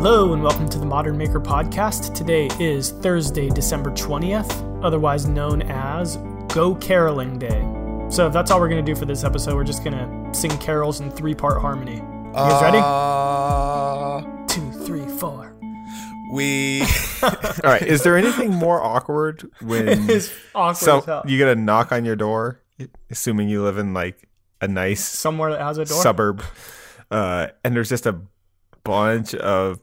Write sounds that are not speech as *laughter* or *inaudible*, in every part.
Hello, and welcome to the Modern Maker Podcast. Today is Thursday, December 20th, otherwise known as Go Caroling Day. So, that's all we're going to do for this episode. We're just going to sing carols in three part harmony. You guys ready? Uh, Two, three, four. we *laughs* All right. Is there anything more awkward when It's awkward so as hell. you get a knock on your door, assuming you live in like a nice Somewhere that has a door. suburb, uh, and there's just a bunch of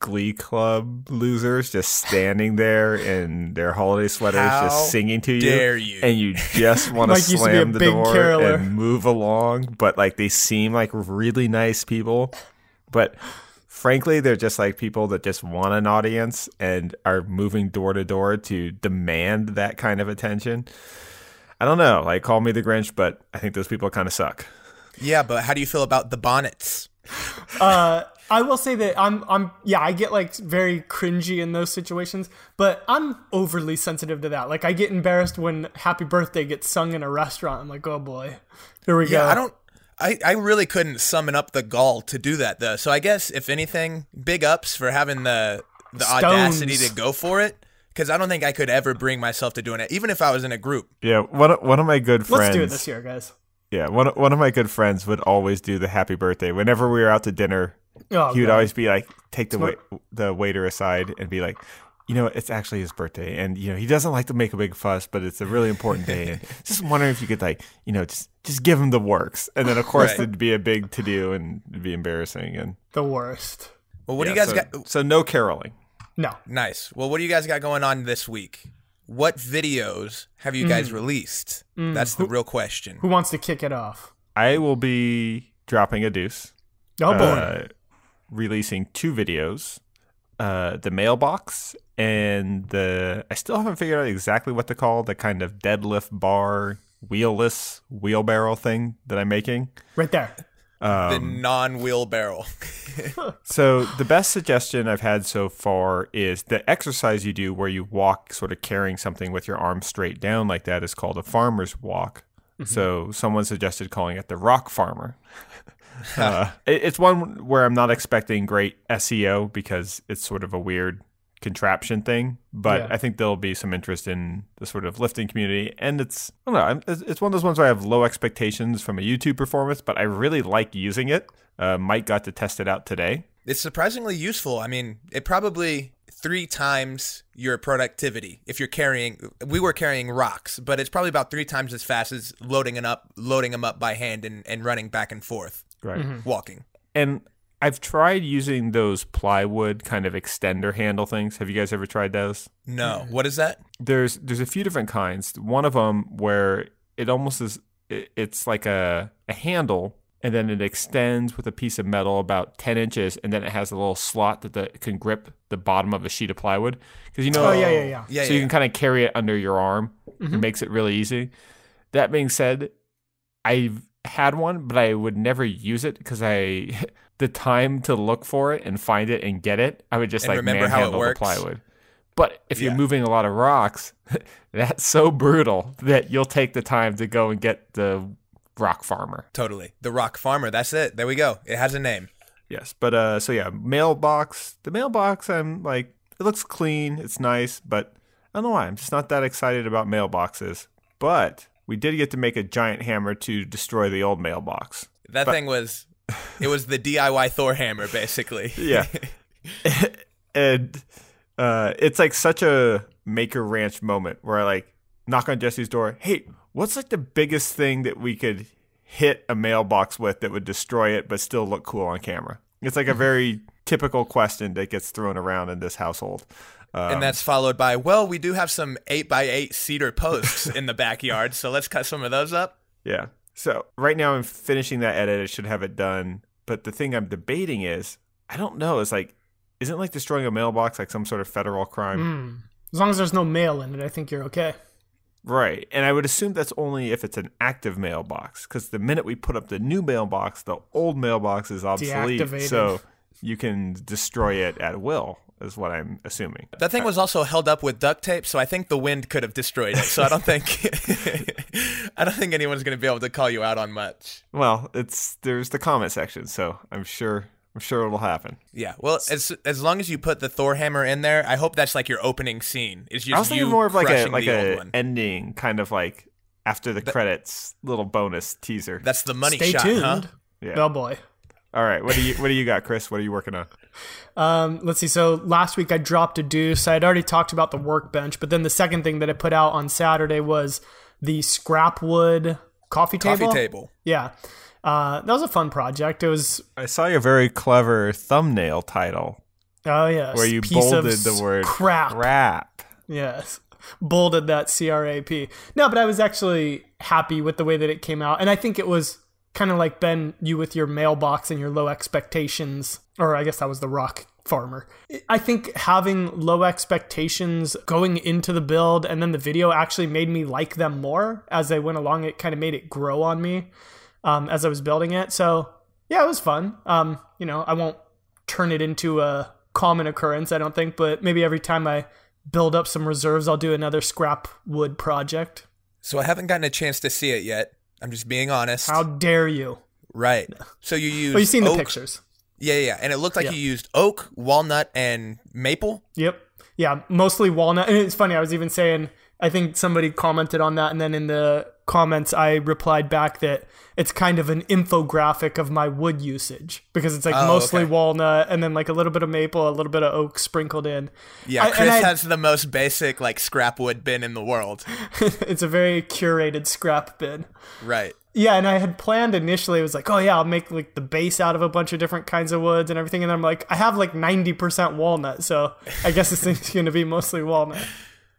Glee Club losers just standing there in their holiday sweaters, How just singing to you, dare you. and you just *laughs* want to Mike to slam the door caroler. and move along, but like they seem like really nice people, but. Frankly, they're just like people that just want an audience and are moving door to door to demand that kind of attention. I don't know. Like, call me the Grinch, but I think those people kind of suck. yeah, but how do you feel about the bonnets? Uh, I will say that I'm, I'm, yeah, I get like very cringy in those situations, but I'm overly sensitive to that. Like, I get embarrassed when "Happy Birthday" gets sung in a restaurant. I'm like, oh boy, here we Yeah, go. I don't. I, I really couldn't summon up the gall to do that though. So I guess if anything, big ups for having the the Stones. audacity to go for it. Because I don't think I could ever bring myself to doing it, even if I was in a group. Yeah, one of, one of my good friends. Let's do it this year, guys. Yeah, one one of my good friends would always do the happy birthday. Whenever we were out to dinner, Oh, he would God. always be like, take the wait, the waiter aside and be like, you know, it's actually his birthday, and you know he doesn't like to make a big fuss, but it's a really important day, and *laughs* just wondering if you could like, you know, just just give him the works, and then of *laughs* course Right. it'd be a big to do and it'd be embarrassing, and the worst. Well, what do you guys so, got? So no caroling. No, Nice. Well, what do you guys got going on this week? What videos have you guys released? That's the real question. who wants to kick it off? I will be dropping a deuce. Oh boy, uh, releasing two videos uh, the mailbox and the i still haven't figured out exactly what to call the kind of deadlift bar wheelless wheelbarrow thing that i'm making right there. the non-wheelbarrow. *laughs* so the best suggestion i've had so far is the exercise you do where you walk sort of carrying something with your arms straight down like that is called a farmer's walk so someone suggested calling it the rock farmer *laughs* uh, it's one where I'm not expecting great SEO because it's sort of a weird contraption thing, but Yeah. I think there'll be some interest in the sort of lifting community. And it's, I don't know, it's it's one of those ones where I have low expectations from a YouTube performance, but I really like using it. Uh, Mike got to test it out today. It's surprisingly useful. I mean, it probably three times your productivity if you're carrying. We were carrying rocks, but it's probably about three times as fast as loading it up, loading them up by hand, and, and running back and forth, Right. Mm-hmm. walking. And I've tried using those plywood kind of extender handle things. Have you guys ever tried those? No, what is that? there's there's a few different kinds. One of them where it almost is it- it's like a a handle and then it extends with a piece of metal about 10 inches and then it has a little slot that the, can grip the bottom of a sheet of plywood because you know Oh yeah, yeah, yeah. Yeah, so yeah. you can kind of carry it under your arm it mm-hmm. makes it really easy that being said i've had one but i would never use it because i *laughs* the time to look for it and find it and get it i would just And like remember how it manhandle the works. plywood but if you're moving a lot of rocks *laughs* that's so brutal that you'll take the time to go and get the rock farmer Totally. The rock farmer. That's it. There we go. It has a name. Yes, but uh, so yeah, mailbox. The mailbox, I'm like, it looks clean, it's nice, but I don't know why. I'm just not that excited about mailboxes. But we did get to make a giant hammer to destroy the old mailbox. That thing was. It was the DIY Thor hammer, basically. Yeah, *laughs* and uh, it's like such a maker ranch moment where I like knock on Jesse's door. Hey, what's like the biggest thing that we could hit a mailbox with that would destroy it but still look cool on camera? It's like a *laughs* very typical question that gets thrown around in this household. Um, and that's followed by, well, we do have some eight by eight cedar posts in the backyard, so let's cut some of those up. Yeah. So right now I'm finishing that edit. I should have it done. But the thing I'm debating is, I don't know. It's like, isn't like destroying a mailbox like some sort of federal crime? Mm. As long as there's no mail in it, I think you're okay. Right. And I would assume that's only if it's an active mailbox. Because the minute we put up the new mailbox, the old mailbox is obsolete. So you can destroy it at will, is what I'm assuming. That thing was also held up with duct tape, so I think the wind could have destroyed it. So I don't think *laughs* I don't think anyone's going to be able to call you out on much. Well, it's there's the comment section, so I'm sure I'm sure it'll happen. Yeah. Well, as as long as you put the Thor hammer in there, I hope that's like your opening scene. Is just I was thinking you more of like a like the a ending, kind of like after the credits, little bonus teaser. That's the money Stay shot, tuned. huh? Yeah. Oh boy. All right, what do you what do you got, Chris? What are you working on? Um, let's see. So last week I dropped a deuce. I had already talked about the workbench, but then the second thing that I put out on Saturday was the scrap wood coffee table. Coffee table. Yeah. Uh, that was a fun project. It was I saw your very clever thumbnail title oh yeah, where you piece bolded the word crap. crap. Yes. *laughs* Bolded that C R A P. No, but I was actually happy with the way that it came out. And I think it was kind of like Ben, you with your mailbox and your low expectations. Or I guess that was the rock farmer. I think having low expectations going into the build and then the video actually made me like them more as I went along. It kind of made it grow on me um, as I was building it. So yeah, it was fun. Um, you know, I won't turn it into a common occurrence, I don't think, but maybe every time I build up some reserves, I'll do another scrap wood project. So I haven't gotten a chance to see it yet. I'm just being honest. How dare you? right. So you used Oh, you've seen the pictures. Yeah, yeah, yeah. And it looked like Yeah. you used oak, walnut, and maple. Yep. Yeah, mostly walnut. And it's funny, I was even saying, I think somebody commented on that, and then in the comments, I replied back that it's kind of an infographic of my wood usage because it's like Oh, mostly okay. walnut and then like a little bit of maple, a little bit of oak sprinkled in. Yeah, I- Chris I- has the most basic like scrap wood bin in the world. *laughs* it's a very curated scrap bin. Right. Yeah, and I had planned initially, it was like, oh yeah, I'll make like the base out of a bunch of different kinds of woods and everything. And I'm like, I have like 90% walnut, so I guess this thing's *laughs* gonna be mostly walnut.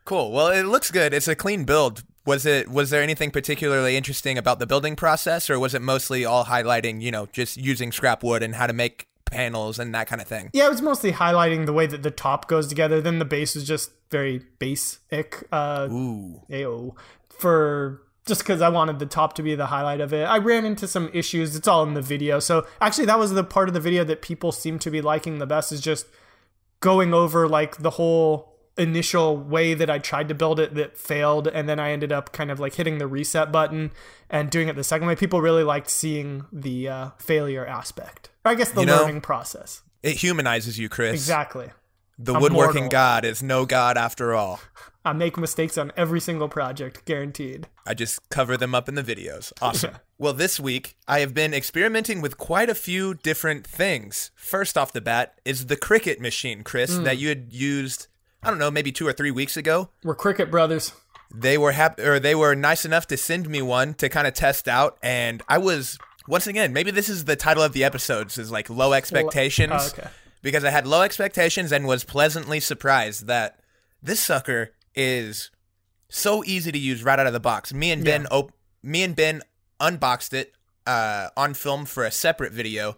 Cool. Well, it looks good. It's a clean build. Was it was there anything particularly interesting about the building process or was it mostly all highlighting, you know, just using scrap wood and how to make panels and that kind of thing? Yeah, it was mostly highlighting the way that the top goes together. Then the base was just very basic. Uh, Ooh. Ayo, for just because I wanted the top to be the highlight of it. I ran into some issues. It's all in the video. So actually, that was the part of the video that people seem to be liking the best is just going over like the whole initial way that I tried to build it that failed, and then I ended up kind of like hitting the reset button and doing it the second way. People really liked seeing the uh, failure aspect. Or I guess the You know- learning process. It humanizes you, Chris. Exactly. The I'm woodworking mortal. god is no god after all. I make mistakes on every single project, guaranteed. I just cover them up in the videos. *laughs* Awesome. well, this week I have been experimenting with quite a few different things. First off the bat is the Cricut machine, Chris, Hmm. that you had used I don't know, maybe 2 or 3 weeks ago. We're Cricut Brothers. They were happy or they were nice enough to send me one to kind of test out and I was once again, maybe this is the title of the episodes is like low expectations oh, okay. because I had low expectations and was pleasantly surprised that this sucker is so easy to use right out of the box. Me and Ben, op- me and Ben unboxed it uh, on film for a separate video,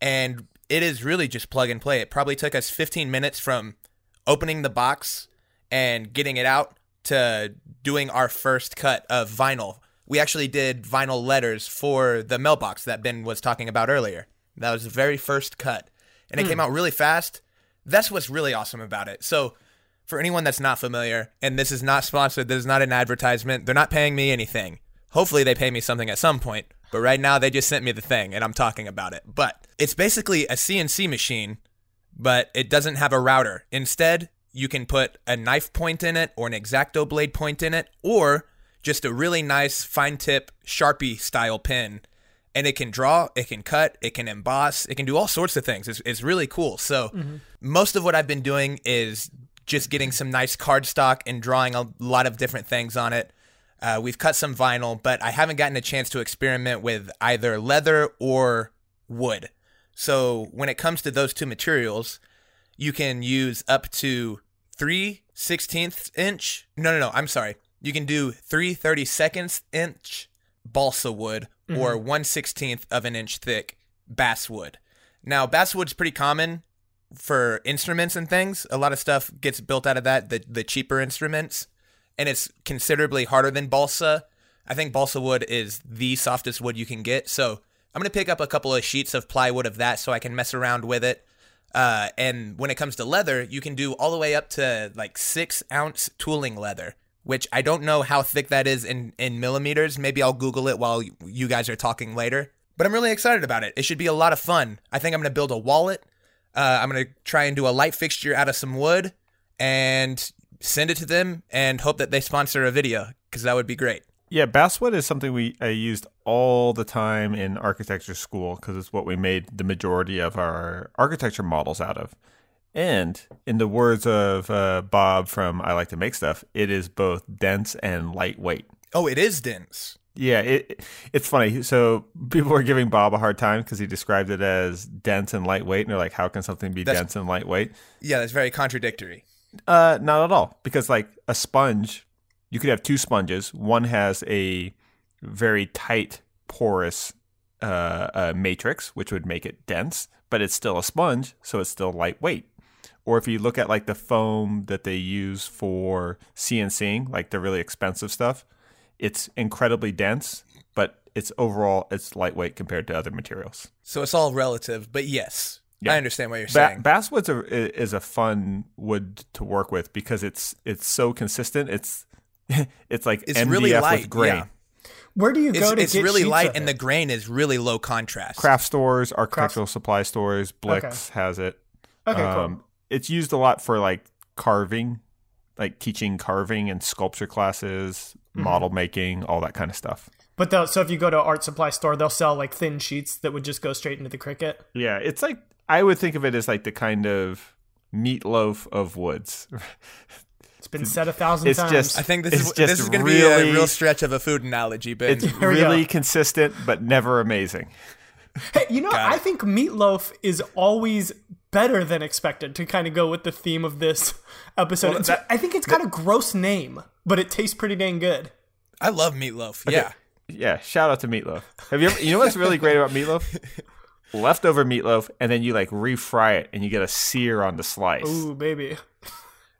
and it is really just plug and play. It probably took us 15 minutes from opening the box and getting it out to doing our first cut of vinyl. We actually did vinyl letters for the mailbox that Ben was talking about earlier. That was the very first cut, and it hmm. came out really fast. That's what's really awesome about it. So, for anyone that's not familiar, and this is not sponsored, this is not an advertisement, they're not paying me anything. Hopefully, they pay me something at some point, but right now they just sent me the thing and I'm talking about it. But it's basically a CNC machine, but it doesn't have a router. Instead, you can put a knife point in it or an X-Acto blade point in it, or just a really nice fine tip Sharpie style pen. And it can draw, it can cut, it can emboss, it can do all sorts of things. It's, it's really cool. So, most of what I've been doing is just getting some nice cardstock and drawing a lot of different things on it. Uh, we've cut some vinyl, but I haven't gotten a chance to experiment with either leather or wood. So when it comes to those two materials, you can use up to 3 16th inch. No, no, no. I'm sorry. You can do 3 32nd inch balsa wood mm-hmm. or 1 16th of an inch thick basswood. Now, basswood's pretty common for instruments and things. A lot of stuff gets built out of that, the, the cheaper instruments, and it's considerably harder than balsa. I think balsa wood is the softest wood you can get. So I'm going to pick up a couple of sheets of plywood of that so I can mess around with it. Uh, and when it comes to leather, you can do all the way up to like six ounce tooling leather, which I don't know how thick that is in, in millimeters. Maybe I'll Google it while you guys are talking later. but I'm really excited about it. It should be a lot of fun. I think I'm going to build a wallet. Uh, I'm going to try and do a light fixture out of some wood and send it to them and hope that they sponsor a video because that would be great. Yeah, basswood is something we I used all the time in architecture school because it's what we made the majority of our architecture models out of. And in the words of uh, Bob from I Like to Make Stuff, it is both dense and lightweight. Oh, it is dense. Yeah, it it's funny. So people were giving Bob a hard time because he described it as dense and lightweight, and they're like, "How can something be That's- dense and lightweight?" Yeah, that's very contradictory. Uh, not at all. Because like a sponge, you could have two sponges. One has a very tight, porous uh, uh, matrix, which would make it dense, but it's still a sponge, so it's still lightweight. Or if you look at like the foam that they use for CNCing, like the really expensive stuff, it's incredibly dense, but it's overall it's lightweight compared to other materials. So it's all relative, but yes, Yeah. I understand what you're Ba- saying. basswood's a, is a fun wood to work with because it's it's so consistent. It's *laughs* it's like It's MDF really light, with grain. yeah. Where do you it's go to it's get really light of and it? the grain is really low contrast. Craft stores, architectural supply stores, Blick's Okay. has it. Okay, cool. Um, It's used a lot for like carving, like teaching carving and sculpture classes, Mm-hmm. model making, all that kind of stuff. But they'll, so if you go to an art supply store, they'll sell like thin sheets that would just go straight into the Cricut. Yeah, it's like I would think of it as like the kind of meatloaf of woods. *laughs* It's been said a thousand It's times. just- I think this It's is just this is going to be a real stretch of a food analogy, but It's really consistent, but never amazing. Hey, you know, I think meatloaf is always better than expected to kind of go with the theme of this episode. Well, that- I think it's got a gross name, but it tastes pretty dang good. I love meatloaf. Yeah. Yeah, shout out to meatloaf. Have you ever? You know what's really great about meatloaf? *laughs* Leftover meatloaf, and then you like refry it, and you get a sear on the slice. Ooh, baby.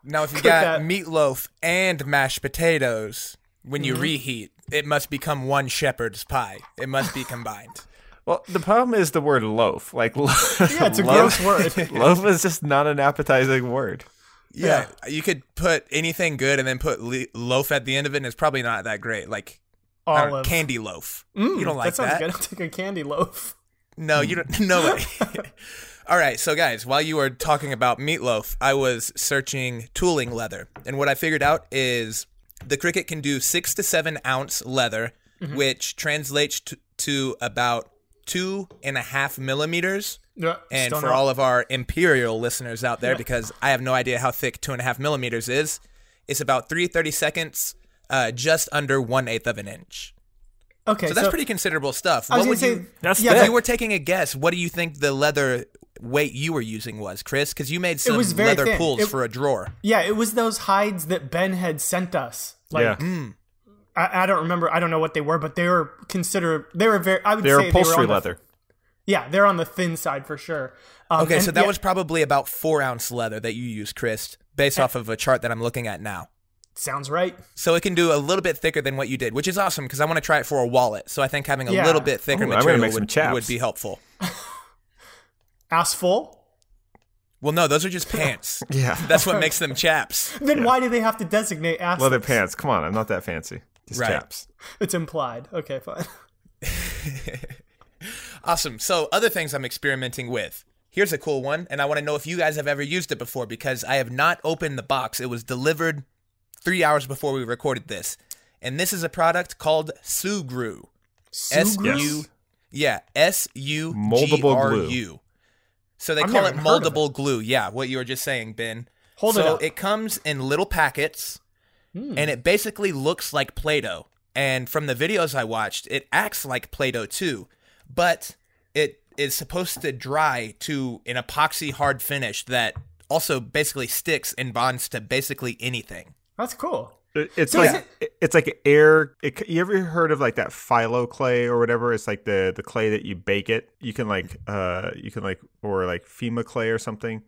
Now, if you got that. meatloaf and mashed potatoes, when you Mm-hmm. reheat, it must become one shepherd's pie. It must be combined. *laughs* Well, the problem is the word loaf. Like, *laughs* lo- Yeah, it's a loaf, gross word. *laughs* loaf is just not an appetizing word. Yeah, you could put anything good and then put le- loaf at the end of it, and it's probably not that great. Like I don't know, Olive. candy loaf. Mm, you don't like that sounds that? good. I'll take a candy loaf. No, you don't. No way. All right, so guys, while you were talking about meatloaf, I was searching tooling leather, and what I figured out is the Cricut can do six to seven ounce leather, which translates to, to about two and a half millimeters. Yeah, And for not- all of our imperial listeners out there, because I have no idea how thick two and a half millimeters is, it's about three thirty seconds, uh, just under one eighth of an inch. okay, So that's pretty considerable stuff. I was What would say you? That's yeah, If you were taking a guess, what do you think the leather weight you were using was, Chris? Because you made some was very leather thin. pulls It- for a drawer. Yeah, it was those hides that Ben had sent us. Like, yeah, I, I don't remember. I don't know what they were, but they were considered. They were very. I would they're say upholstery they were on the- leather. yeah, they're on the thin side for sure. Um, Okay, and so that yeah, was probably about four ounce leather that you used, Chris, based off of a chart that I'm looking at now. sounds right. So it can do a little bit thicker than what you did, which is awesome because I want to try it for a wallet. So I think having a Yeah. little bit thicker Ooh, material make would, chaps. would be helpful. *laughs* Ass full. Well, no, those are just pants. *laughs* Yeah, That's what makes them chaps. *laughs* Then why do they have to designate ass? leather pants. Come on, I'm not that fancy. Just Right. chaps. It's implied. Okay, fine. *laughs* Awesome. So, other things I'm experimenting with. Here's a cool one, and I want to know if you guys have ever used it before because I have not opened the box. It was delivered three hours before we recorded this. And this is a product called Sugru. S Sugru? U, yeah, S U G Moldable R glue. U. So they I've call it even heard of moldable glue. Yeah, what you were just saying, Ben. Hold it so up. it comes in little packets, Hmm. and it basically looks like Play-Doh. And from the videos I watched, it acts like Play-Doh too, but it is supposed to dry to an epoxy hard finish that also basically sticks and bonds to basically anything. That's cool. It- It's So like it- it's like air. It, you ever heard of like that phyllo clay or whatever? It's like the the clay that you bake it. You can like uh you can like or like Fimo clay or something.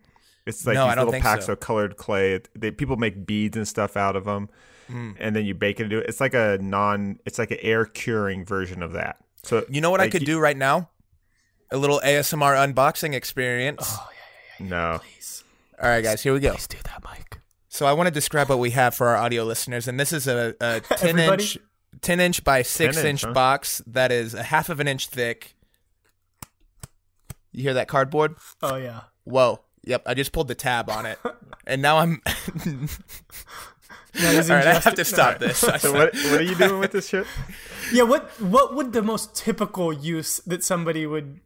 It's like No, these I don't little think packs so. of colored clay. They, people make beads and stuff out of them, Mm. and then you bake it into it. It's like a non. It's like an air curing version of that. So You know what I could you- do right now? A little ASMR unboxing experience. Oh yeah yeah. No, All right, guys, here we go. Let's do that, Mike. So I want to describe what we have for our audio listeners, and this is a, a *laughs* ten Everybody? inch, ten inch by six inch inch, huh? box that is a half of an inch thick, You hear that cardboard? Oh yeah. Whoa. Yep, I just pulled the tab on it. *laughs* and now I'm *laughs* is All right, I have to stop this. So what what are you doing with this shit? Yeah, what what would the most typical use that somebody would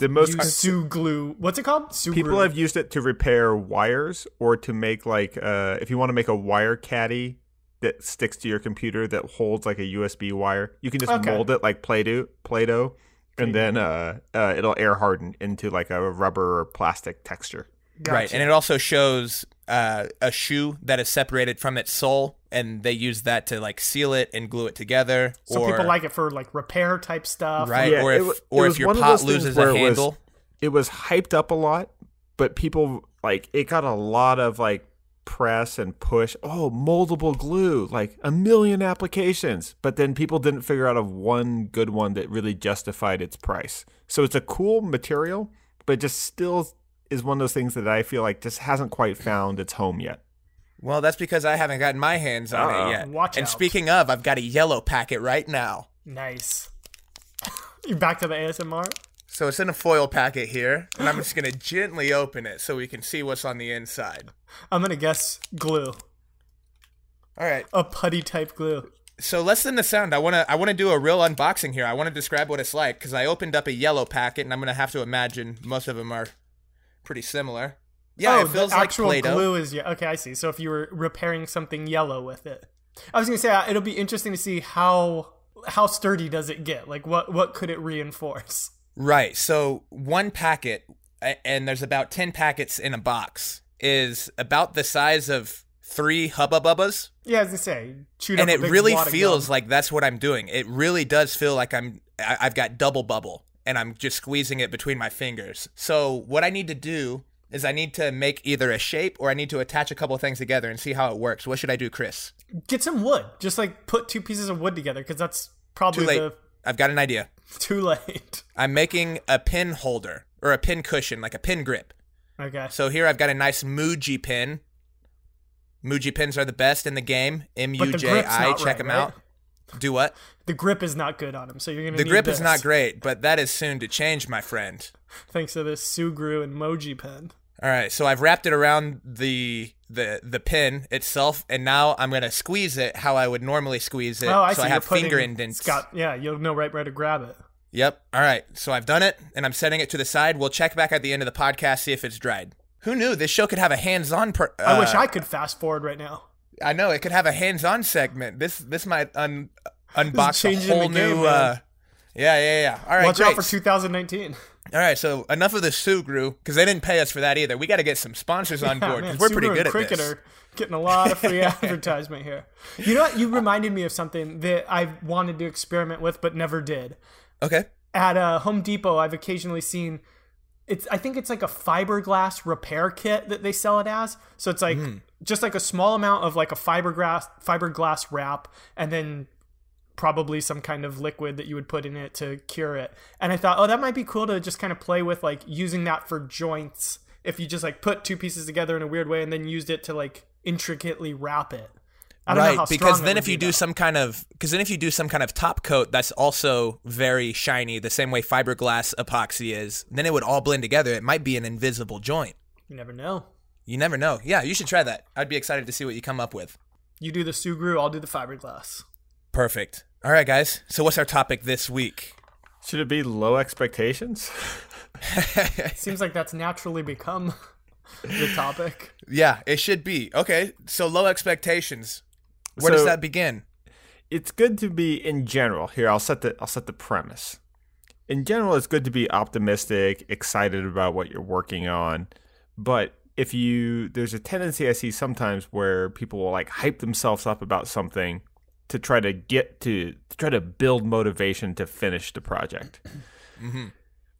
The most Sue glue? What's it called? Sue people have used it to repair wires or to make like uh if you want to make a wire caddy that sticks to your computer that holds like a USB wire, you can just Okay. mold it like Play-Doh, Play-Doh, and then uh, uh it'll air harden into like a rubber or plastic texture. Right, and it also shows uh, a shoe that is separated from its sole, and they use that to like seal it and glue it together. so or, people like it for like repair type stuff. right, Yeah, or if it or was if your pot loses where a it was- handle. It was hyped up a lot, but people like it got a lot of like press and push. Oh, moldable glue, like a million applications. But then people didn't figure out of one good one that really justified its price. So it's a cool material, but it just still is one of those things that I feel like just hasn't quite found its home yet. Well, that's because I haven't gotten my hands on Uh-oh. it yet. Watch and out. speaking of, I've got a yellow packet right now. Nice. *laughs* you back to the ASMR? So it's in a foil packet here, and I'm just gonna gently open it so we can see what's on the inside. I'm gonna guess glue. All right. A putty type glue. So less than the sound. I wanna I wanna do a real unboxing here. I wanna describe what it's like because I opened up a yellow packet, and I'm gonna have to imagine most of them are pretty similar. Yeah, oh, it feels the like actual Play-Doh. glue is yeah. Okay, I see. So if you were repairing something yellow with it, I was gonna say uh, it'll be interesting to see how how sturdy does it get. Like what what could it reinforce? Right. So one packet, and there's about 10 packets in a box, is about the size of three Hubba Bubbas. Yeah, as I say, And it really feels like that's what I'm doing. It really does feel like I'm, I- I've got double bubble and I'm just squeezing it between my fingers. So what I need to do is I need to make either a shape or I need to attach a couple of things together and see how it works. What should I do, Chris? get some wood. Just like put two pieces of wood together because that's probably Too late. the I've got an idea. *laughs* too late. I'm making a pin holder or a pin cushion, like a pin grip. Okay. So here I've got a nice Muji pin. Muji pins are the best in the game. M U J I. I. Check right, them right? out. Do what? The grip is not good on him, so you're gonna. The grip is not great, but that is soon to change, my friend. Thanks to this Sugru and Muji pen. All right, so I've wrapped it around the the the pin itself, and now I'm gonna squeeze it how I would normally squeeze it. Oh, I so see. I you're have putting, finger indents. Yeah. You'll know right where to grab it. Yep. All right. So I've done it, and I'm setting it to the side. We'll check back at the end of the podcast see if it's dried. Who knew this show could have a hands-on? Per- I wish uh, I could fast forward right now. I know it could have a hands-on segment. This this might un unbox a whole the game, new. man. uh, yeah, yeah, yeah. All right, Watch great. out for 2019. All right, so enough of the Sugru because they didn't pay us for that either. We got to get some sponsors on board because we're pretty good at this. getting a lot of free *laughs* advertisement here. You know what? You reminded me of something that I wanted to experiment with but never did. Okay. At uh, Home Depot, I've occasionally seen it's. I think it's like a fiberglass repair kit that they sell it as. So it's like Hmm. just like a small amount of like a fiberglass fiberglass wrap, and then probably some kind of liquid that you would put in it to cure it. And I thought, oh, that might be cool to just kind of play with, like using that for joints. If you just like put two pieces together in a weird way and then used it to like intricately wrap it. I don't know Right, how because then if you be, do though. some kind of because then if you do some kind of top coat that's also very shiny, the same way fiberglass epoxy is, then it would all blend together. It might be an invisible joint. you never know. You never know. Yeah, you should try that. I'd be excited to see what you come up with. You do the Sugru, I'll do the fiberglass. Perfect. All right, guys. So what's our topic this week? Should it be low expectations? *laughs* Seems like that's naturally become *laughs* the topic. Yeah, it should be. Okay, so low expectations. Where does that begin? it's good to be in general. Here, I'll set the I'll set the premise. In general, it's good to be optimistic, excited about what you're working on. But if you there's a tendency I see sometimes where people will like hype themselves up about something to try to get to, to try to build motivation to finish the project. Mm-hmm.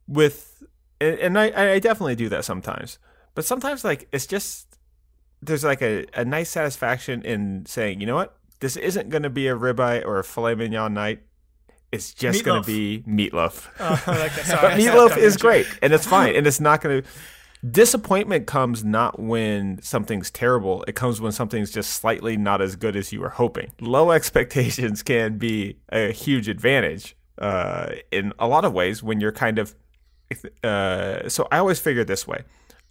With and, and I, I definitely do that sometimes. But sometimes like it's just there's like a, a nice satisfaction in saying, you know what? This isn't going to be a ribeye or a filet mignon night. It's just going to be meatloaf. I like that. Sorry, meatloaf is great, and it's fine, and it's not going to. Disappointment comes not when something's terrible. It comes when something's just slightly not as good as you were hoping. Low expectations *laughs* can be a huge advantage uh, in a lot of ways when you're kind of uh, so I always figure this way.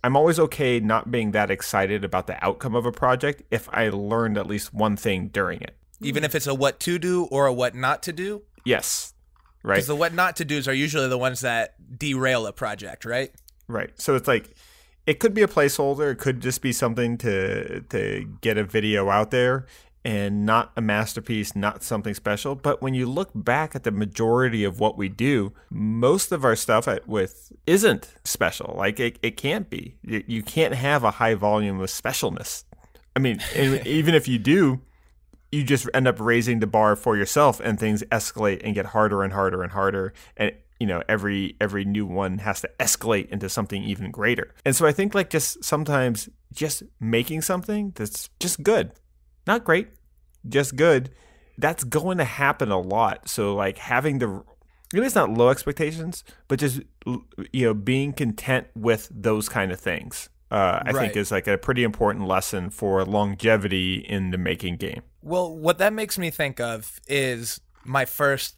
I'm always okay not being that excited about the outcome of a project if I learned at least one thing during it. Even if it's a what to do or a what not to do? Yes. Right. Because the what not to do's are usually the ones that derail a project, right? Right. So it's like it could be a placeholder, it could just be something to to get a video out there and not a masterpiece, not something special. But when you look back at the majority of what we do, most of our stuff with isn't special. Like it, it can't be. You, you can't have a high volume of specialness. I mean, *laughs* even if you do, you just end up raising the bar for yourself, and things escalate and get harder and harder and harder. And you know every every new one has to escalate into something even greater and so i think like just sometimes just making something that's just good not great, just good. That's going to happen a lot. So like having the maybe it's not low expectations, but just you know being content with those kind of things. Uh, I right. think is like a pretty important lesson for longevity in the making game. Well, what that makes me think of is my first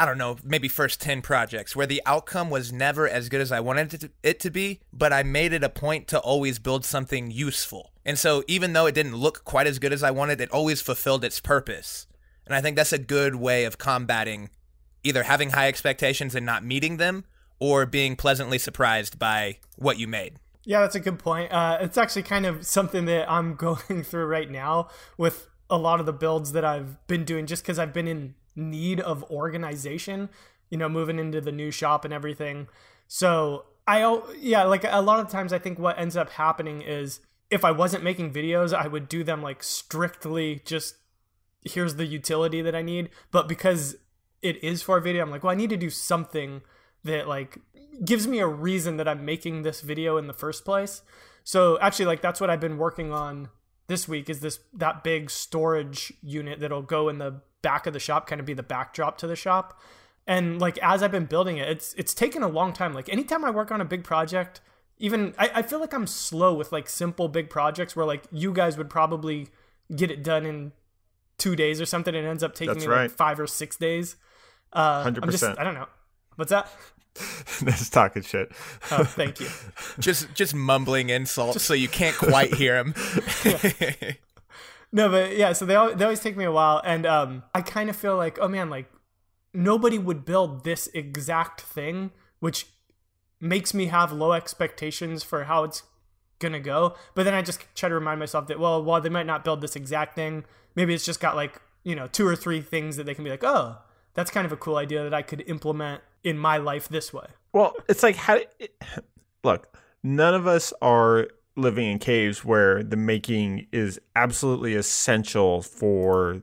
I don't know, maybe first 10 projects where the outcome was never as good as I wanted it to, be, but I made it a point to always build something useful. And so even though it didn't look quite as good as I wanted, it always fulfilled its purpose. And I think that's a good way of combating either having high expectations and not meeting them or being pleasantly surprised by what you made. Yeah, that's a good point. Uh, it's actually kind of something that I'm *laughs* going through right now with a lot of the builds that I've been doing just because I've been in need of organization, you know, moving into the new shop and everything. So I, yeah, like a lot of times I think what ends up happening is if I wasn't making videos, I would do them like strictly just here's the utility that I need. But because it is for a video, I'm like, well, I need to do something that like gives me a reason that I'm making this video in the first place. So actually, like that's what I've been working on this week is this that big storage unit that'll go in the back of the shop, kind of be the backdrop to the shop. And like as I've been building it, it's it's taken a long time. Like anytime I work on a big project, even I, I feel like I'm slow with like simple big projects where like you guys would probably get it done in two days or something. It ends up taking That's me right. like five or six days. Uh, 100%. I'm just, I don't know. What's that? *laughs* That's talking shit. Oh, thank you. *laughs* just just mumbling insults just, so you can't quite hear him. *laughs* no, but yeah, so they always, they always take me a while, and um, I kind of feel like, oh man, like nobody would build this exact thing, which makes me have low expectations for how it's gonna go. But then I just try to remind myself that well, while they might not build this exact thing, maybe it's just got like you know two or three things that they can be like, oh, that's kind of a cool idea that I could implement in my life this way. Well, it's like how look, none of us are living in caves where the making is absolutely essential for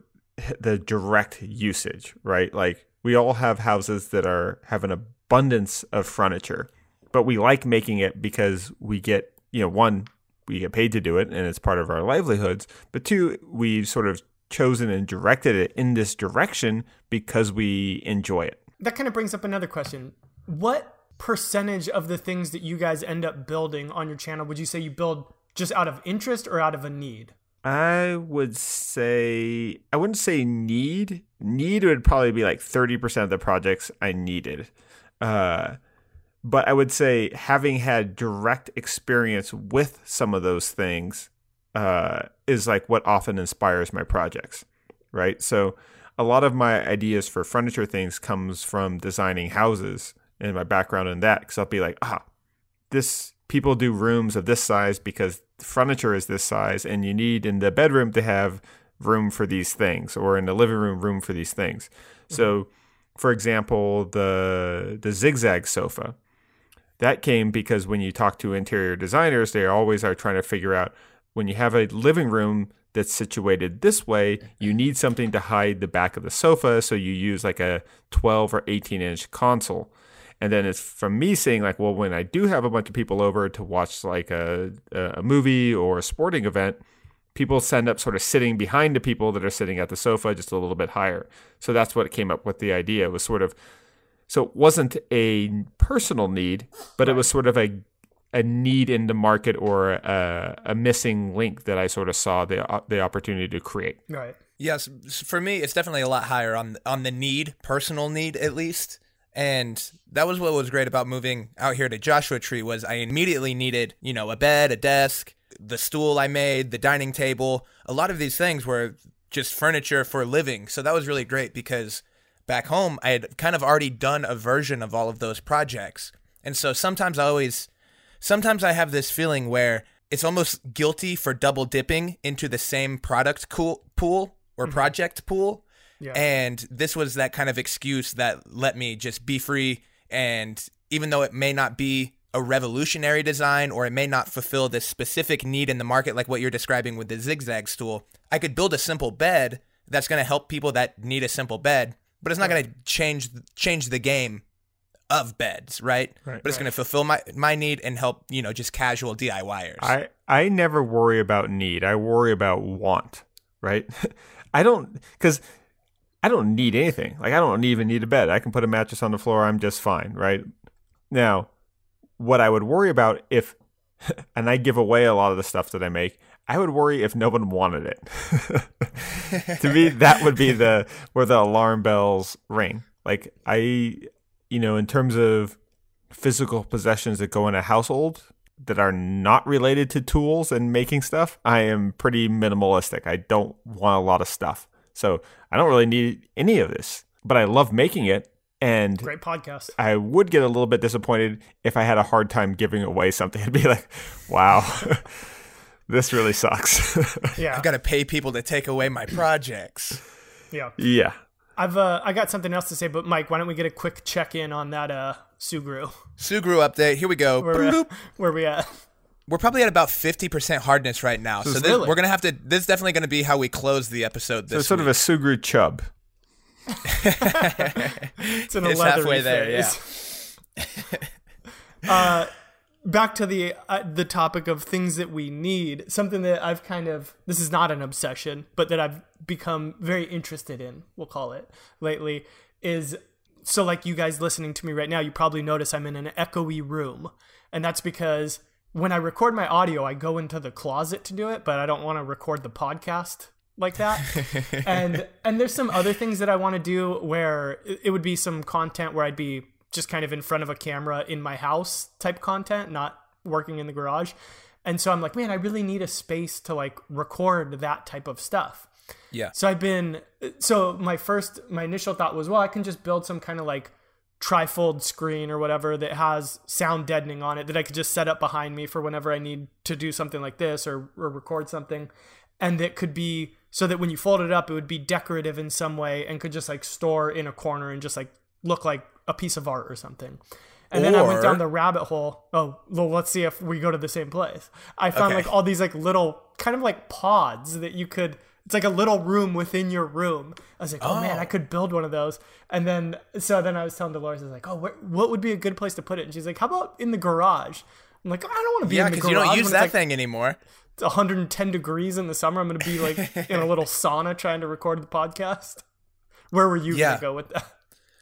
the direct usage, right? Like we all have houses that are have an abundance of furniture, but we like making it because we get, you know, one, we get paid to do it and it's part of our livelihoods, but two, we've sort of chosen and directed it in this direction because we enjoy it. That kind of brings up another question. What percentage of the things that you guys end up building on your channel would you say you build just out of interest or out of a need? I would say I wouldn't say need. Need would probably be like 30% of the projects I needed. Uh, but I would say having had direct experience with some of those things uh, is like what often inspires my projects, right? So a lot of my ideas for furniture things comes from designing houses and my background in that because I'll be like, ah, this people do rooms of this size because furniture is this size, and you need in the bedroom to have room for these things, or in the living room room for these things. Mm-hmm. So, for example, the the zigzag sofa that came because when you talk to interior designers, they always are trying to figure out when you have a living room that's situated this way, you need something to hide the back of the sofa, so you use like a 12 or 18 inch console. And then it's from me saying like, well, when I do have a bunch of people over to watch like a a movie or a sporting event, people end up sort of sitting behind the people that are sitting at the sofa just a little bit higher. So that's what came up with the idea. It was sort of so it wasn't a personal need, but it was sort of a a need in the market or a, a missing link that I sort of saw the the opportunity to create. Right. Yes, for me, it's definitely a lot higher on on the need, personal need at least And that was what was great about moving out here to Joshua Tree was I immediately needed, you know, a bed, a desk, the stool I made, the dining table. A lot of these things were just furniture for living. So that was really great because back home I had kind of already done a version of all of those projects. And so sometimes I always sometimes I have this feeling where it's almost guilty for double dipping into the same product cool, pool or mm-hmm. project pool. Yeah. And this was that kind of excuse that let me just be free. And even though it may not be a revolutionary design or it may not fulfill this specific need in the market, like what you're describing with the zigzag stool, I could build a simple bed that's going to help people that need a simple bed, but it's not going to change change the game of beds, right? Right, but it's going to fulfill my my need and help you know just casual DIYers. I I never worry about need. I worry about want. Right? *laughs* I don't because I don't need anything. Like I don't even need a bed. I can put a mattress on the floor. I'm just fine. Right? Now, what I would worry about if, *laughs* and I give away a lot of the stuff that I make. I would worry if no one wanted it. *laughs* to me, that would be the where the alarm bells ring. Like I, you know, in terms of physical possessions that go in a household that are not related to tools and making stuff, I am pretty minimalistic. I don't want a lot of stuff. So I don't really need any of this, but I love making it. And Great podcast. I would get a little bit disappointed if I had a hard time giving away something. *laughs* I'd be like, wow, *laughs* this really sucks. *laughs* Yeah. I've got to pay people to take away my projects. yeah. yeah. I've uh, I got something else to say, but Mike, why don't we get a quick check in on that uh Sugru? Sugru update. Here we go. Where, Bloop. where we at? We're probably at about 50% hardness right now. So this, Really? we're going to have to, this is definitely going to be how we close the episode So this sort of a Sugru chub. *laughs* It's in a It's leathery halfway there, phase. *laughs* uh, back to the uh, the topic of things that we need. Something that I've kind of this is not an obsession, but that I've become very interested in. We'll call it lately is so like you guys listening to me right now. You probably notice I'm in an echoey room, and that's because when I record my audio, I go into the closet to do it, but I don't want to record the podcast like that. *laughs* and and there's some other things that I want to do where it it would be some content where I'd be just kind of in front of a camera in my house type content, not working in the garage. And so I'm like, man, I really need a space to like record that type of stuff. Yeah. So I've been so my first my initial thought was, well, I can just build some kind of like trifold screen or whatever that has sound deadening on it that I could just set up behind me for whenever I need to do something like this or, or record something. And that could be so that when you fold it up, it would be decorative in some way and could just like store in a corner and just like look like a piece of art or something. And then I went down the rabbit hole. Oh, well, let's see if we go to the same place. I found Okay. like all these like little kind of like pods that you could. It's like a little room within your room. I was like, oh, man, I could build one of those. And then so then I was telling Dolores, I was like, oh, where, what would be a good place to put it? And she's like, how about in the garage? I'm like, I don't want to be Yeah, in the garage. because garage. you don't use that like, thing anymore. It's 110 degrees in the summer. I'm going to be like in a little sauna trying to record the podcast. *laughs* Where were you Yeah. going to go with that?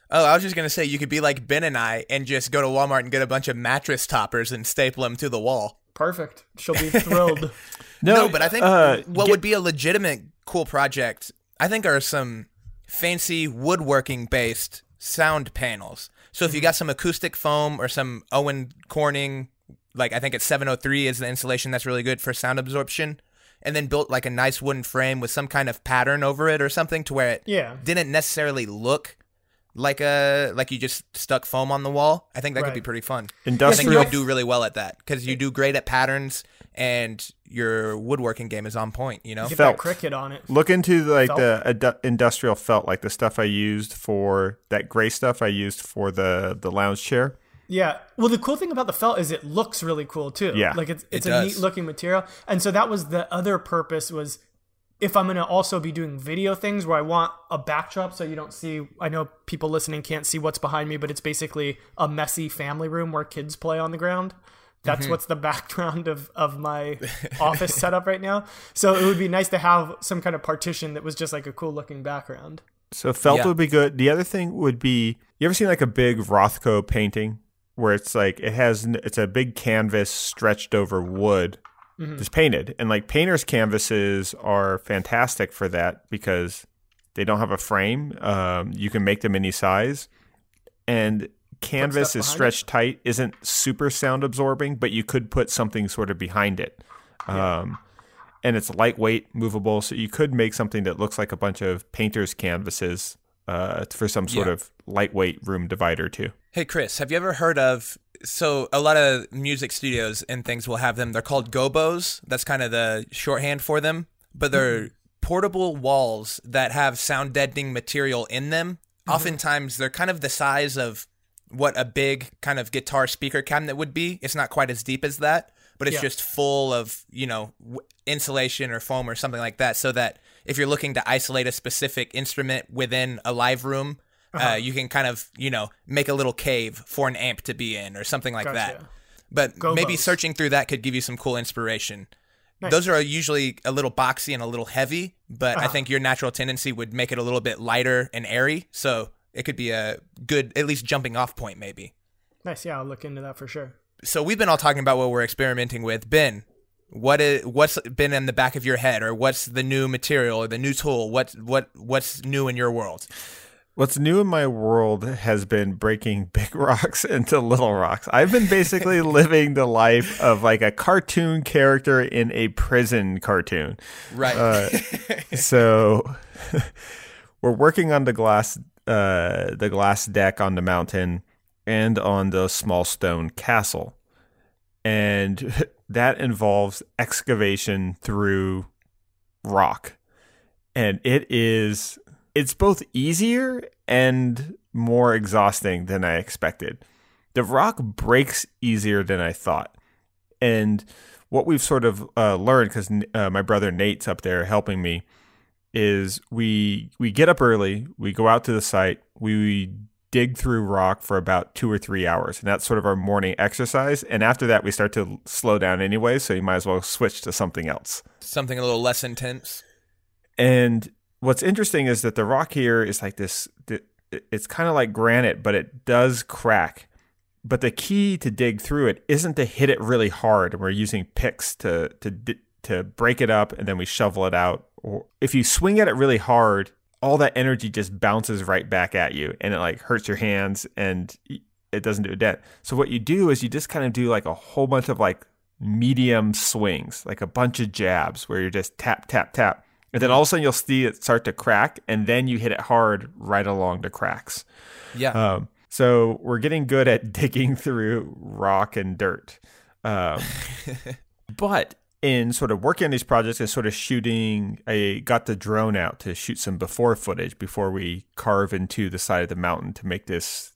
Oh, I was just gonna say you could be like Ben and I and just go to Walmart and get a bunch of mattress toppers and staple them to the wall. Perfect. She'll be thrilled. *laughs* No, but I think uh, what get- would be a legitimate cool project, I think, are some fancy woodworking based sound panels. So if you got mm-hmm. some acoustic foam or some Owen Corning, like I think it's 703 is the insulation that's really good for sound absorption, and then built like a nice wooden frame with some kind of pattern over it or something to where it Yeah. didn't necessarily look like a like you just stuck foam on the wall. I think that could be pretty fun. I think you Industrial would do really well at that because you do great at patterns and your woodworking game is on point. You know, Get Felt. that Cricut on it. Look into like Felt? the adu- industrial felt, like the stuff I used for that gray stuff I used for the the lounge chair. Yeah. Well, the cool thing about the felt is it looks really cool too. Yeah. Like it's it's It a does. neat looking material. And so that was the other purpose was if I'm gonna also be doing video things where I want a backdrop so you don't see I know people listening can't see what's behind me, but it's basically a messy family room where kids play on the ground. That's Mm-hmm. what's the background of, of my office setup right now. So it would be nice to have some kind of partition that was just like a cool looking background. So felt Yeah. would be good. The other thing would be you ever seen like a big Rothko painting where it's like it has it's a big canvas stretched over wood, just painted, and like painters' canvases are fantastic for that because they don't have a frame. Um, you can make them any size, and canvas is stretched tight isn't super sound absorbing, but you could put something sort of behind it. Um, and it's lightweight, movable, so you could make something that looks like a bunch of painters' canvases uh, for some sort Yeah. of lightweight room divider too. Hey Chris, have you ever heard of so a lot of music studios and things will have them. They're called gobos. That's kind of the shorthand for them, but they're portable walls that have sound deadening material in them. Oftentimes they're kind of the size of what a big kind of guitar speaker cabinet would be. It's not quite as deep as that, but it's Yeah. just full of, you know, insulation or foam or something like that so that if you're looking to isolate a specific instrument within a live room, Uh-huh. uh, you can kind of, you know, make a little cave for an amp to be in or something like that. Gotcha. But maybe Gobos. searching through that could give you some cool inspiration. Nice. Those are usually a little boxy and a little heavy, but I Uh-huh. think your natural tendency would make it a little bit lighter and airy. So it could be a good, at least jumping off point, maybe. Nice. Yeah, I'll look into that for sure. So we've been all talking about what we're experimenting with. Ben, what is what's been in the back of your head, or what's the new material or the new tool? What what what's new in your world? What's new in my world has been breaking *laughs* big rocks into little rocks. I've been basically *laughs* living the life of like a cartoon character in a prison cartoon. Right. Uh, *laughs* so we're working on the glass uh, the glass deck on the mountain and on the small stone castle. And *laughs* that involves excavation through rock. And it is it's both easier and more exhausting than I expected. The rock breaks easier than I thought. And what we've sort of uh, learned, because uh, my brother Nate's up there helping me, is we we get up early, we go out to the site, we dig through rock for about two or three hours, and that's sort of our morning exercise. And after that, we start to slow down anyway, so you might as well switch to something else. Something a little less intense. And what's interesting is that the rock here is like this. It's kind of like granite, but it does crack. But the key to dig through it isn't to hit it really hard. And we're using picks to to to break it up, and then we shovel it out. Or if you swing at it really hard, all that energy just bounces right back at you, and it like hurts your hands, and it doesn't do a dent. So what you do is you just kind of do like a whole bunch of like medium swings, like a bunch of jabs, where you're just tap tap tap. And then all of a sudden you'll see it start to crack, and then you hit it hard right along the cracks. Yeah. Um, so we're getting good at *laughs* digging through rock and dirt. Um, *laughs* but in sort of working on these projects and sort of shooting, I got the drone out to shoot some before footage before we carve into the side of the mountain to make this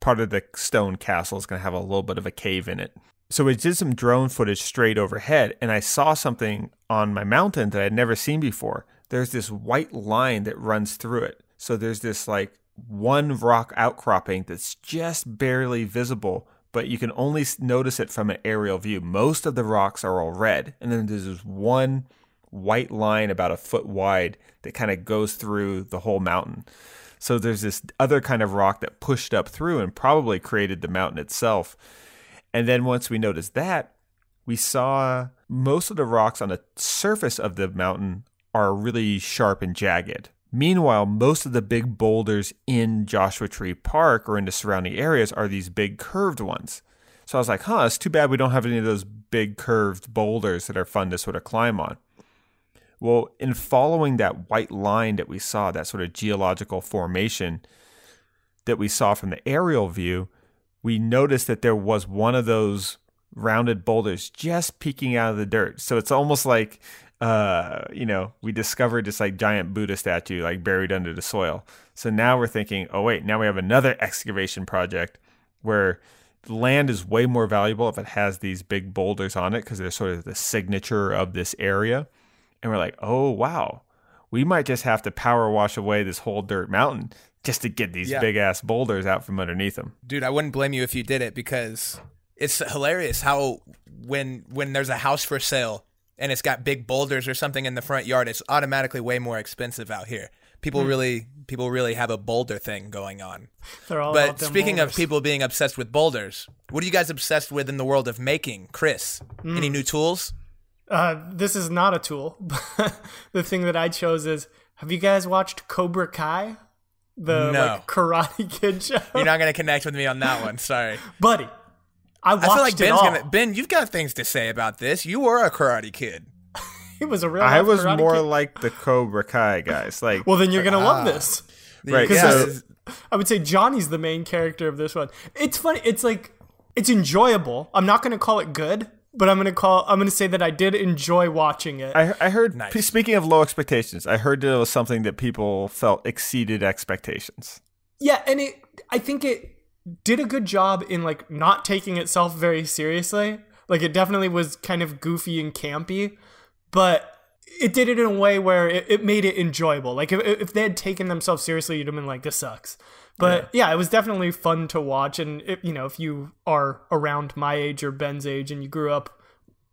part of the stone castle is going to have a little bit of a cave in it. So we did some drone footage straight overhead, and I saw something on my mountain that I'd never seen before. There's this white line that runs through it. So there's this like one rock outcropping that's just barely visible, but you can only notice it from an aerial view. Most of the rocks are all red, and then there's this one white line about a foot wide that kind of goes through the whole mountain. So there's this other kind of rock that pushed up through and probably created the mountain itself. And then once we noticed that, we saw most of the rocks on the surface of the mountain are really sharp and jagged. Meanwhile, most of the big boulders in Joshua Tree Park or in the surrounding areas are these big curved ones. So I was like, huh, it's too bad we don't have any of those big curved boulders that are fun to sort of climb on. Well, in following that white line that we saw, that sort of geological formation that we saw from the aerial view, we noticed that there was one of those rounded boulders just peeking out of the dirt. So it's almost like, uh, you know, we discovered this like giant Buddha statue like buried under the soil. So now we're thinking, oh wait, now we have another excavation project where land is way more valuable if it has these big boulders on it because they're sort of the signature of this area. And we're like, oh wow, we might just have to power wash away this whole dirt mountain just to get these Yeah. big ass boulders out from underneath them. Dude, I wouldn't blame you if you did it because it's hilarious how when when there's a house for sale and it's got big boulders or something in the front yard, it's automatically way more expensive out here. People Hmm. really people really have a boulder thing going on. They're all But speaking of people being obsessed with boulders, what are you guys obsessed with in the world of making? Chris, Hmm. any new tools? Uh, this is not a tool. *laughs* the thing that I chose is have you guys watched Cobra Kai? The No. like Karate Kid *laughs* show. You're not gonna connect with me on that one. Sorry. Buddy, I watched I feel like it Ben's all. gonna. Ben, you've got things to say about this. You were a Karate Kid. *laughs* He was a real. I was more Kid. like the Cobra Kai guys. Like, Well, then you're gonna Ah. love this. right? Yeah, So I would say Johnny's the main character of this one. It's funny. It's like it's enjoyable. I'm not gonna call it good, but I'm gonna call. I'm gonna say that I did enjoy watching it. I, I heard. Nice. Speaking of low expectations, I heard that it was something that people felt exceeded expectations. yeah, and it. I think it did a good job in like not taking itself very seriously. Like it definitely was kind of goofy and campy, but it did it in a way where it, it made it enjoyable. Like if, if they had taken themselves seriously, you'd have been like, "This sucks." But yeah, it was definitely fun to watch. And it, you know, if you are around my age or Ben's age and you grew up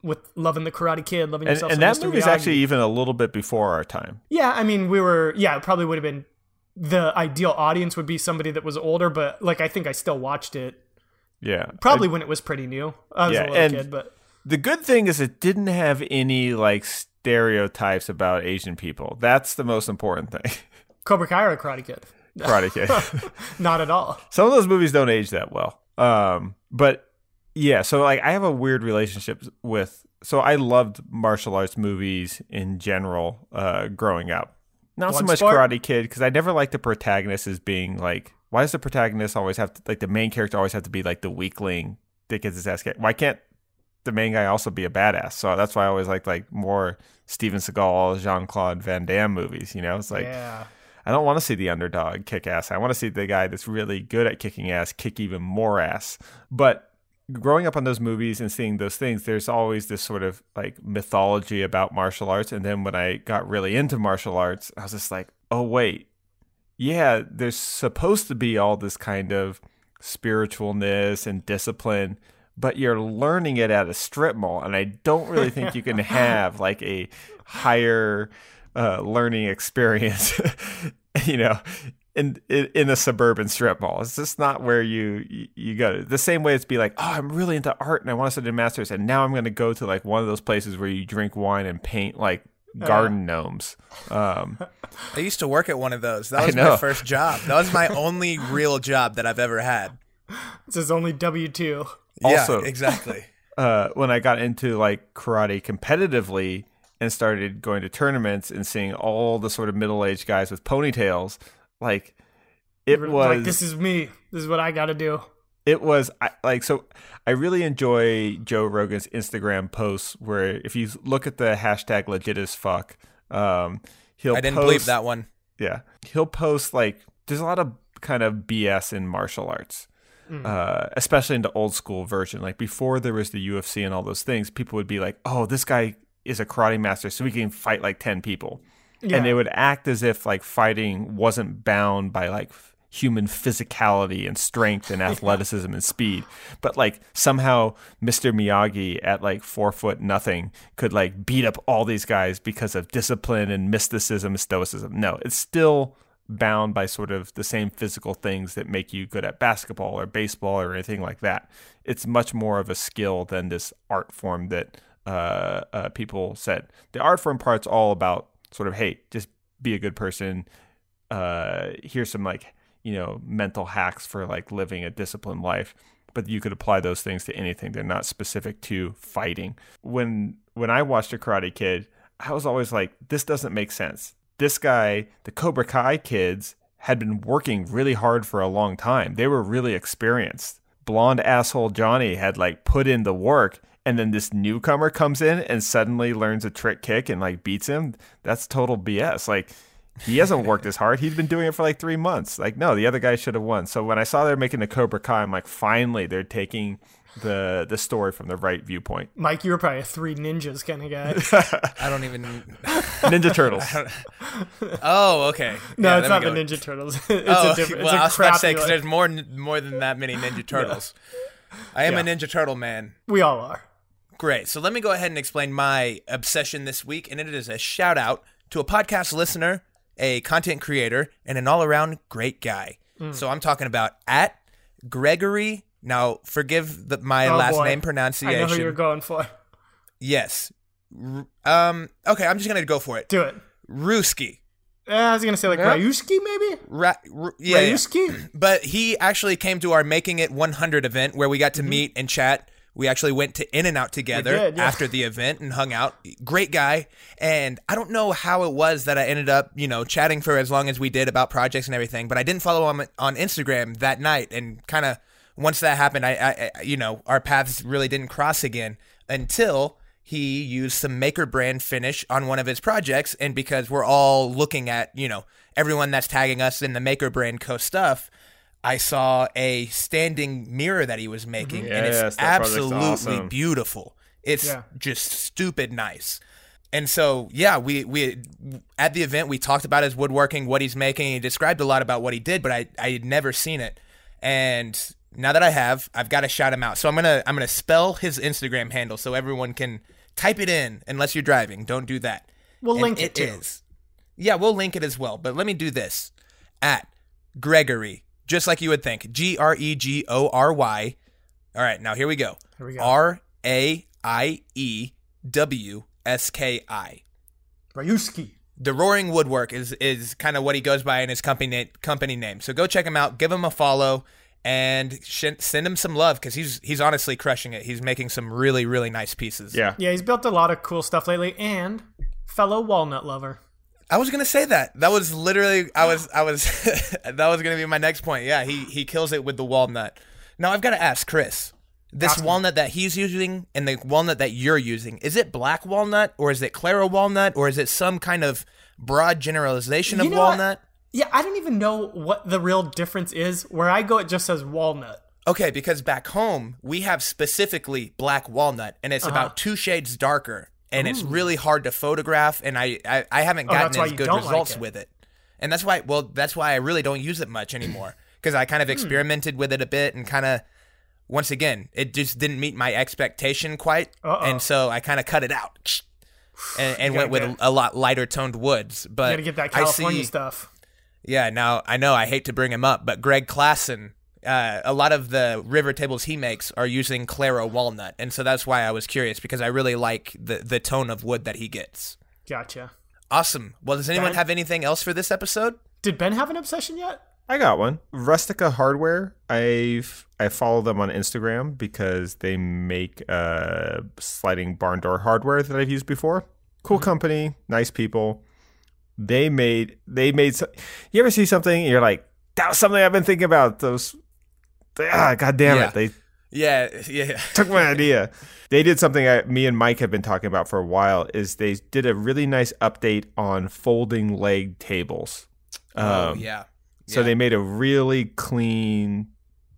with loving the Karate Kid, loving And, yourself, and that Mr. movie's Miyagi. actually even a little bit before our time. Yeah, I mean, we were. Yeah, it probably would have been the ideal audience would be somebody that was older, but like I think I still watched it Yeah, probably when it was pretty new. I was Yeah, a little and- kid, but The good thing is it didn't have any like stereotypes about Asian people. That's the most important thing. *laughs* Cobra Kai or Karate Kid? Karate Kid. *laughs* Not at all. Some of those movies don't age that well. Um, but yeah, so like I have a weird relationship with. So I loved martial arts movies in general uh, growing up. Not so much Bloodsport? Karate Kid because I never liked the protagonist as being like. Why does the protagonist always have to like the main character always have to be like the weakling that gets his ass kicked? Why can't the main guy also be a badass? So that's why I always like like more Steven Seagal, Jean Claude Van Damme movies. You know, it's like yeah. I don't want to see the underdog kick ass. I want to see the guy that's really good at kicking ass kick even more ass. But growing up on those movies and seeing those things, there's always this sort of like mythology about martial arts. And then when I got really into martial arts, I was just like, oh, wait. Yeah, there's supposed to be all this kind of spiritualness and discipline, but you're learning it at a strip mall. And I don't really think you can *laughs* have like a higher uh, learning experience, *laughs* you know, in, in in a suburban strip mall. It's just not where you you, you go. The same way it's be like, oh, I'm really into art and I want to study a masters, and now I'm going to go to like one of those places where you drink wine and paint like garden gnomes. Um, *laughs* I used to work at one of those. That was my first job. That was my *laughs* only real job that I've ever had. This is only W two. Also- yeah, exactly. *laughs* uh, when I got into like karate competitively and started going to tournaments and seeing all the sort of middle aged guys with ponytails, like it was like this is me. This is what I got to do. it was I, like so i really enjoy joe rogan's instagram posts where if you look at the hashtag legit as fuck um he'll I didn't post, believe that one. yeah he'll post like there's a lot of kind of bs in martial arts uh, especially in the old school version like before there was the ufc and all those things people would be like oh this guy is a karate master so he can fight like 10 people Yeah. and they would act as if like fighting wasn't bound by like human physicality and strength and *laughs* athleticism and speed. But like somehow mr miyagi at like four foot nothing could like beat up all these guys because of discipline and mysticism and stoicism. No it's still bound by sort of the same physical things that make you good at basketball or baseball or anything like that. It's much more of a skill than this art form that uh, uh, people said. The art form part's all about sort of hey just be a good person. Uh here's some like you know mental hacks for like living a disciplined life. But you could apply those things to anything. They're not specific to fighting. When when i watched a karate kid i was always like this doesn't make sense. This guy the cobra kai kids had been working really hard for a long time. They were really experienced. Blonde asshole johnny had like put in the work and then this newcomer comes in and suddenly learns a trick kick and like beats him that's total bs like he hasn't worked as hard he's been doing it for like three months like no the other guy should have won so when i saw they're making the cobra kai i'm like finally they're taking the the story from the right viewpoint Mike, you were probably a three ninjas kind of guy. *laughs* I don't even. ninja turtles *laughs* Oh, okay. No, Yeah, it's not the. Ninja Turtles. *laughs* it's Oh, a different. well, it's I a was about to say because like- there's more more than that many Ninja Turtles. I am a Ninja Turtle man. we all are. Great. So let me go ahead and explain my obsession this week, and it is a shout out to a podcast listener, a content creator, and an all around great guy. Hmm. So I'm talking about at Gregory. Now, forgive the, my Oh, last boy. name I pronunciation. know who you're going for. yes. R- Um. Okay, I'm just gonna go for it. Do it. Ruski. Uh, I was gonna say like Yeah. Ryuski maybe. Ra- r- yeah, yeah. Ryuski. *clears throat* But he actually came to our Making It 100 event where we got to meet and chat. We actually went to In-N-Out together did, yeah. after the event and hung out. Great guy. And I don't know how it was that I ended up, you know, chatting for as long as we did about projects and everything, but I didn't follow him on Instagram that night. And kind of once that happened, I, I, I, you know, our paths really didn't cross again until he used some maker brand finish on one of his projects. And because we're all looking at, you know, everyone that's tagging us in the maker brand co stuff, I saw a standing mirror that he was mm-hmm. making, and Yes, it's absolutely awesome. beautiful. It's Yeah. just stupid nice. And so, yeah, we we at the event we talked about his woodworking, what he's making. He described a lot about what he did, but I I had never seen it. And now that I have, I've got to shout him out. So I'm gonna I'm gonna spell his Instagram handle so everyone can type it in. Unless you're driving, don't do that. We'll And link it too. is. Yeah, we'll link it as well. But let me do this at Gregory, just like you would think. G R E G O R Y. All right, now here we go. Here we go. R A I E W S K I. Raiewski. The Roaring Woodwork is is kind of what he goes by in his company company name. So go check him out, give him a follow, and sh- send him some love because he's he's honestly crushing it. He's making some really really nice pieces. Yeah. Yeah, he's built a lot of cool stuff lately, and fellow walnut lover. I was gonna say that. That was literally I was I was *laughs* that was gonna be my next point. Yeah, he he kills it with the walnut. Now I've got to ask Chris. This walnut that he's using and the walnut that you're using, is it black walnut or is it Claro walnut or is it some kind of broad generalization You of know what? walnut? Yeah, I don't even know what the real difference is. Where I go, it just says walnut. Okay, because back home we have specifically black walnut and Uh-huh. it's about two shades darker and it's really hard to photograph and I I, I haven't Oh, gotten as good don't like results it. with it. And that's why well that's why I really don't use it much anymore because I Hmm. kind of experimented with it a bit and kind of once again it just didn't meet my expectation quite Uh-oh. and so I kind of cut it out. *sighs* And, and went with a, a lot lighter toned woods, but You gotta get that I California see- stuff. yeah, now I know I hate to bring him up, but Greg Klassen, uh, a lot of the river tables he makes are using Claro walnut, and so that's why I was curious because I really like the the tone of wood that he gets. Gotcha. Awesome. Well, does anyone Ben? have anything else for this episode? Did Ben have an obsession yet? I got one. Rustica Hardware. I've I follow them on Instagram because they make uh sliding barn door hardware that I've used before. Cool company, nice people. They made they made. So, you ever see something and you're like, that was something I've been thinking about. Those, ah, god damn Yeah. it, they Yeah, yeah. took my *laughs* idea. They did something I, me and Mike have been talking about for a while. Is they did a really nice update on folding leg tables. oh Um, yeah. so Yeah. they made a really clean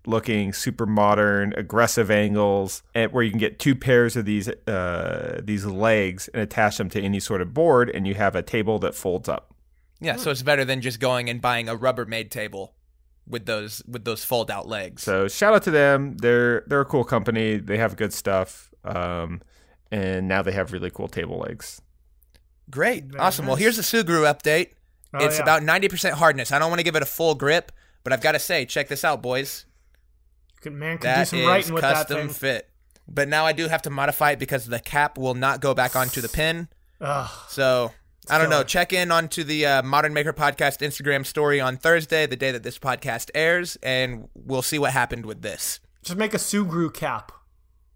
looking, super modern, aggressive angles, and where you can get two pairs of these uh, these legs and attach them to any sort of board, and you have a table that folds up. Yeah, so it's better than just going and buying a Rubbermaid table with those with those fold out legs. So shout out to them. They're they're a cool company. They have good stuff, um, and now they have really cool table legs. Great. Very awesome. Well, here's the Sugru update. Oh, it's yeah. about 90% hardness. I don't want to give it a full grip, but I've got to say, check this out, boys. Could man could do some is writing with that custom thing. fit. But now I do have to modify it because the cap will not go back onto the pin. Ugh. So I don't know. Check in onto the uh, Modern Maker Podcast Instagram story on Thursday, the day that this podcast airs, and we'll see what happened with this. Just make a Sugru cap.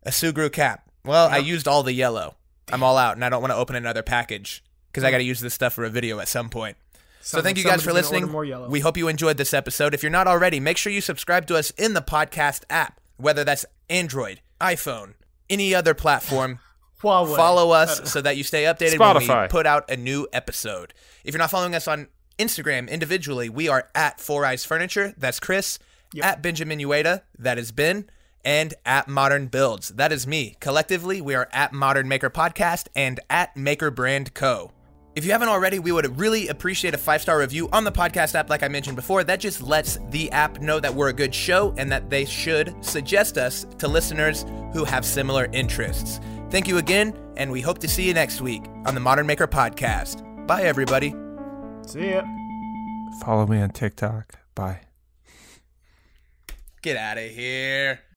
A Sugru cap. Well, I used all the yellow. I'm all out, and I don't want to open another package because I got to use this stuff for a video at some point. So thank like you guys for somebody's gonna order listening. We hope you enjoyed this episode. If you're not already, make sure you subscribe to us in the podcast app, whether that's Android, iPhone, any other platform. Huawei. Follow us so that you stay updated when we put out a new episode. If you're not following us on Instagram individually, we are at Four Eyes Furniture. That's Chris. At Benjamin Uyeda. That is Ben. And at Modern Builds. That is me. Collectively, we are at Modern Maker Podcast and at Maker Brand Co. If you haven't already, we would really appreciate a five star review on the podcast app, like I mentioned before. That just lets the app know that we're a good show and that they should suggest us to listeners who have similar interests. Thank you again, and we hope to see you next week on the Modern Maker Podcast. Bye, everybody. See ya. Follow me on TikTok. Bye. Get out of here.